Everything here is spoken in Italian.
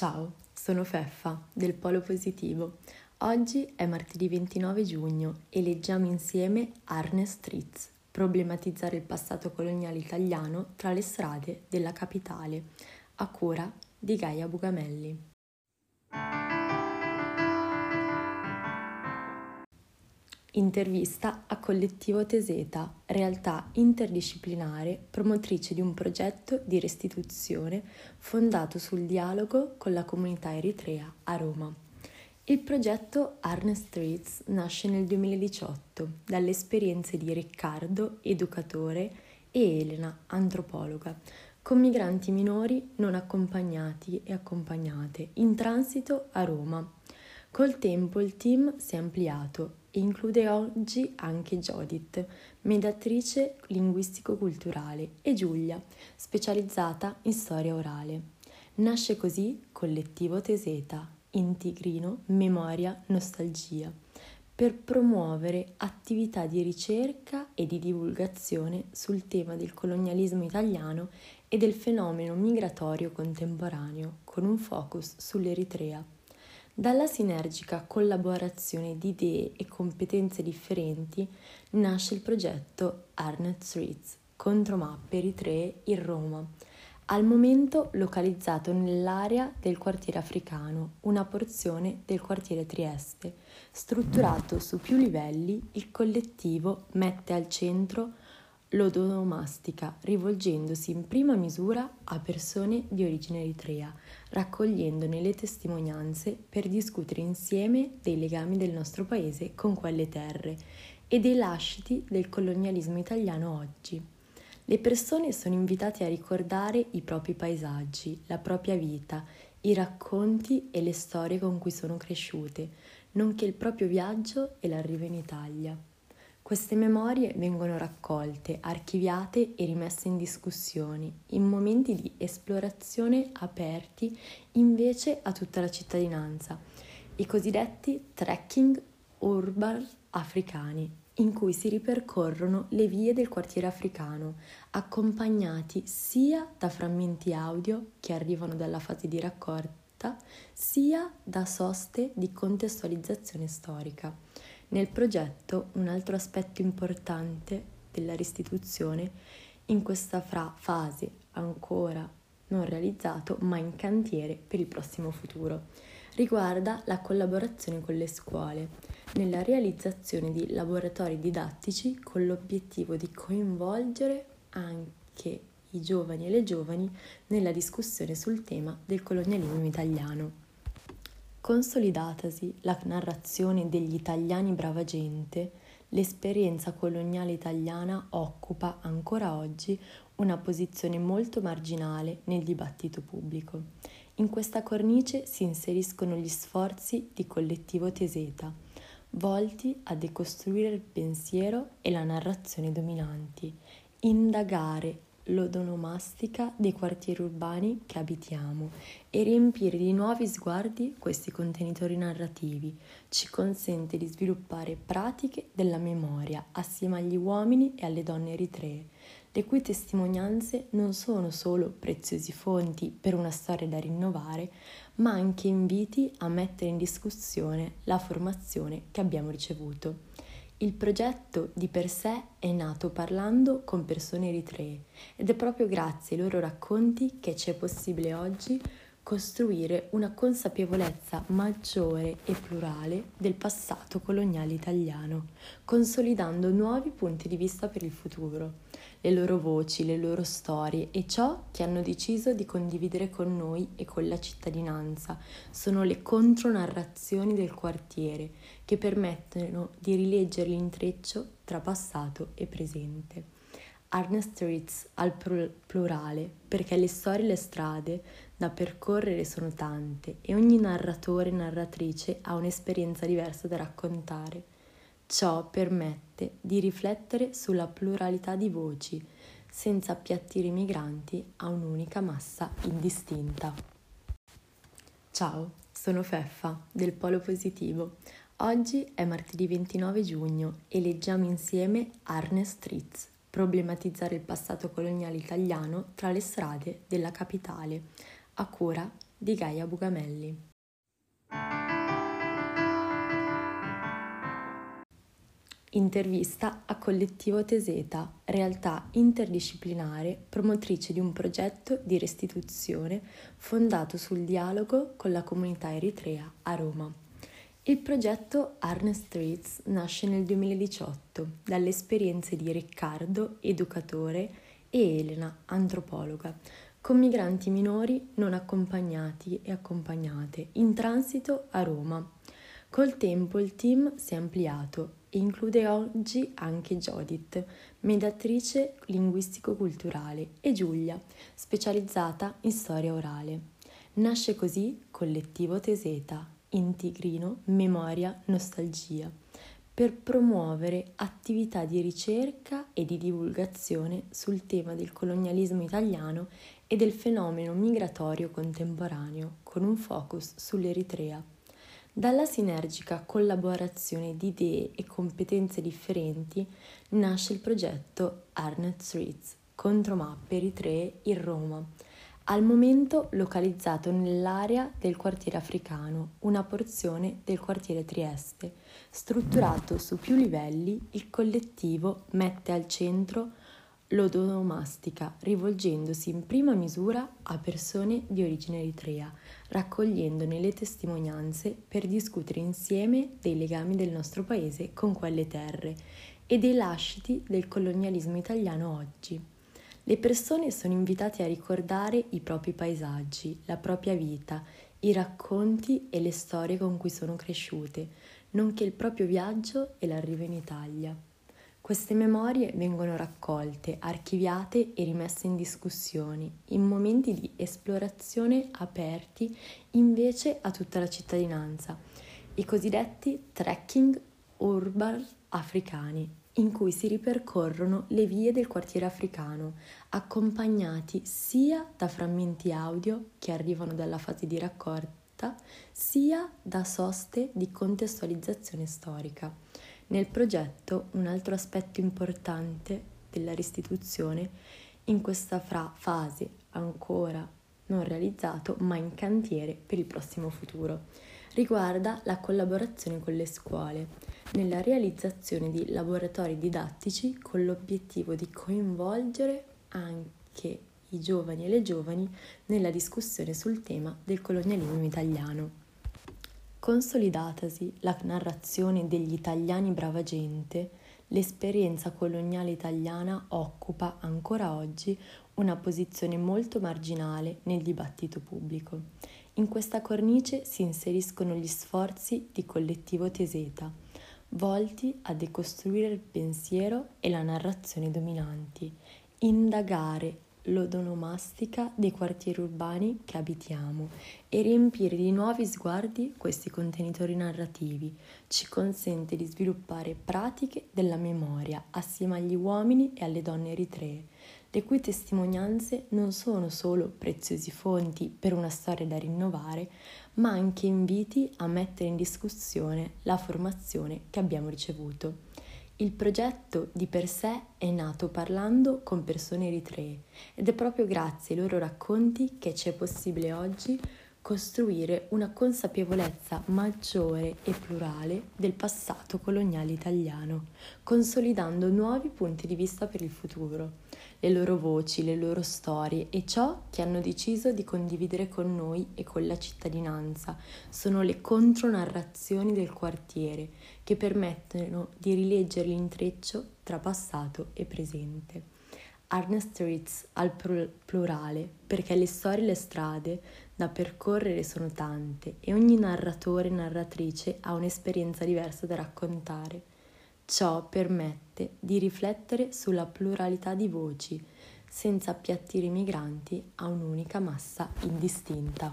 Ciao, sono Feffa del Polo Positivo. Oggi è martedì 29 giugno e leggiamo insieme Arne Streets, problematizzare il passato coloniale italiano tra le strade della capitale, a cura di Gaia Bugamelli. Intervista a Collettivo Teseta, realtà interdisciplinare promotrice di un progetto di restituzione fondato sul dialogo con la comunità eritrea a Roma. Il progetto Arne Streets nasce nel 2018 dalle esperienze di Riccardo, educatore, e Elena, antropologa, con migranti minori non accompagnati e accompagnate in transito a Roma. Col tempo il team si è ampliato e include oggi anche Jodit, mediatrice linguistico-culturale, e Giulia, specializzata in storia orale. Nasce così Collettivo Teseta, in Tigrino Memoria Nostalgia, per promuovere attività di ricerca e di divulgazione sul tema del colonialismo italiano e del fenomeno migratorio contemporaneo, con un focus sull'Eritrea. Dalla sinergica collaborazione di idee e competenze differenti nasce il progetto Arnet Streets, contromappe eritree in Roma, al momento localizzato nell'area del quartiere africano, una porzione del quartiere Trieste. Strutturato su più livelli, il collettivo mette al centro l'odonomastica, rivolgendosi in prima misura a persone di origine eritrea, raccogliendone le testimonianze per discutere insieme dei legami del nostro paese con quelle terre e dei lasciti del colonialismo italiano oggi. Le persone sono invitate a ricordare i propri paesaggi, la propria vita, i racconti e le storie con cui sono cresciute, nonché il proprio viaggio e l'arrivo in Italia. Queste memorie vengono raccolte, archiviate e rimesse in discussione, in momenti di esplorazione aperti invece a tutta la cittadinanza, i cosiddetti trekking urban africani, in cui si ripercorrono le vie del quartiere africano, accompagnati sia da frammenti audio che arrivano dalla fase di raccolta, sia da soste di contestualizzazione storica. Nel progetto un altro aspetto importante della restituzione in questa fra- fase ancora non realizzato ma in cantiere per il prossimo futuro riguarda la collaborazione con le scuole nella realizzazione di laboratori didattici con l'obiettivo di coinvolgere anche i giovani e le giovani nella discussione sul tema del colonialismo italiano. Consolidatasi la narrazione degli italiani brava gente, l'esperienza coloniale italiana occupa ancora oggi una posizione molto marginale nel dibattito pubblico. In questa cornice si inseriscono gli sforzi di collettivo Teseta, volti a decostruire il pensiero e la narrazione dominanti, indagare l'odonomastica dei quartieri urbani che abitiamo e riempire di nuovi sguardi questi contenitori narrativi ci consente di sviluppare pratiche della memoria assieme agli uomini e alle donne eritree, le cui testimonianze non sono solo preziosi fonti per una storia da rinnovare, ma anche inviti a mettere in discussione la formazione che abbiamo ricevuto. Il progetto di per sé è nato parlando con persone eritree ed è proprio grazie ai loro racconti che ci è possibile oggi costruire una consapevolezza maggiore e plurale del passato coloniale italiano, consolidando nuovi punti di vista per il futuro le loro voci, le loro storie e ciò che hanno deciso di condividere con noi e con la cittadinanza. Sono le contronarrazioni del quartiere che permettono di rileggere l'intreccio tra passato e presente. Arne Streets al plurale, perché le storie e le strade da percorrere sono tante e ogni narratore e narratrice ha un'esperienza diversa da raccontare. Ciò permette di riflettere sulla pluralità di voci, senza appiattire i migranti a un'unica massa indistinta. Ciao, sono Feffa del Polo Positivo. Oggi è martedì 29 giugno e leggiamo insieme Arne Streets, problematizzare il passato coloniale italiano tra le strade della capitale, a cura di Gaia Bugamelli. Intervista a Collettivo Teseta, realtà interdisciplinare promotrice di un progetto di restituzione fondato sul dialogo con la comunità eritrea a Roma. Il progetto Arne Streets nasce nel 2018 dalle esperienze di Riccardo, educatore, e Elena, antropologa, con migranti minori non accompagnati e accompagnate in transito a Roma. Col tempo il team si è ampliato e include oggi anche Jodit, mediatrice linguistico-culturale, e Giulia, specializzata in storia orale. Nasce così Collettivo Teseta, in Tigrino, Memoria, Nostalgia, per promuovere attività di ricerca e di divulgazione sul tema del colonialismo italiano e del fenomeno migratorio contemporaneo, con un focus sull'Eritrea. Dalla sinergica collaborazione di idee e competenze differenti nasce il progetto Arnet Streets, contromappe eritree in Roma, al momento localizzato nell'area del quartiere africano, una porzione del quartiere Trieste. Strutturato su più livelli, il collettivo mette al centro l'odonomastica, rivolgendosi in prima misura a persone di origine eritrea, raccogliendone le testimonianze per discutere insieme dei legami del nostro paese con quelle terre e dei lasciti del colonialismo italiano oggi. Le persone sono invitate a ricordare i propri paesaggi, la propria vita, i racconti e le storie con cui sono cresciute, nonché il proprio viaggio e l'arrivo in Italia. Queste memorie vengono raccolte, archiviate e rimesse in discussione, in momenti di esplorazione aperti invece a tutta la cittadinanza, i cosiddetti trekking urban africani, in cui si ripercorrono le vie del quartiere africano, accompagnati sia da frammenti audio che arrivano dalla fase di raccolta, sia da soste di contestualizzazione storica. Nel progetto un altro aspetto importante della restituzione in questa fra- fase ancora non realizzato ma in cantiere per il prossimo futuro riguarda la collaborazione con le scuole nella realizzazione di laboratori didattici con l'obiettivo di coinvolgere anche i giovani e le giovani nella discussione sul tema del colonialismo italiano. Consolidatasi la narrazione degli italiani brava gente, l'esperienza coloniale italiana occupa ancora oggi una posizione molto marginale nel dibattito pubblico. In questa cornice si inseriscono gli sforzi di collettivo Teseta, volti a decostruire il pensiero e la narrazione dominanti, indagare l'odonomastica dei quartieri urbani che abitiamo e riempire di nuovi sguardi questi contenitori narrativi ci consente di sviluppare pratiche della memoria assieme agli uomini e alle donne eritree, le cui testimonianze non sono solo preziosi fonti per una storia da rinnovare, ma anche inviti a mettere in discussione la formazione che abbiamo ricevuto. Il progetto di per sé è nato parlando con persone eritree ed è proprio grazie ai loro racconti che ci è possibile oggi costruire una consapevolezza maggiore e plurale del passato coloniale italiano, consolidando nuovi punti di vista per il futuro, le loro voci, le loro storie e ciò che hanno deciso di condividere con noi e con la cittadinanza. Sono le contronarrazioni del quartiere che permettono di rileggere l'intreccio tra passato e presente. Arne Streets al plurale, perché le storie e le strade da percorrere sono tante e ogni narratore e narratrice ha un'esperienza diversa da raccontare. Ciò permette di riflettere sulla pluralità di voci, senza appiattire i migranti a un'unica massa indistinta.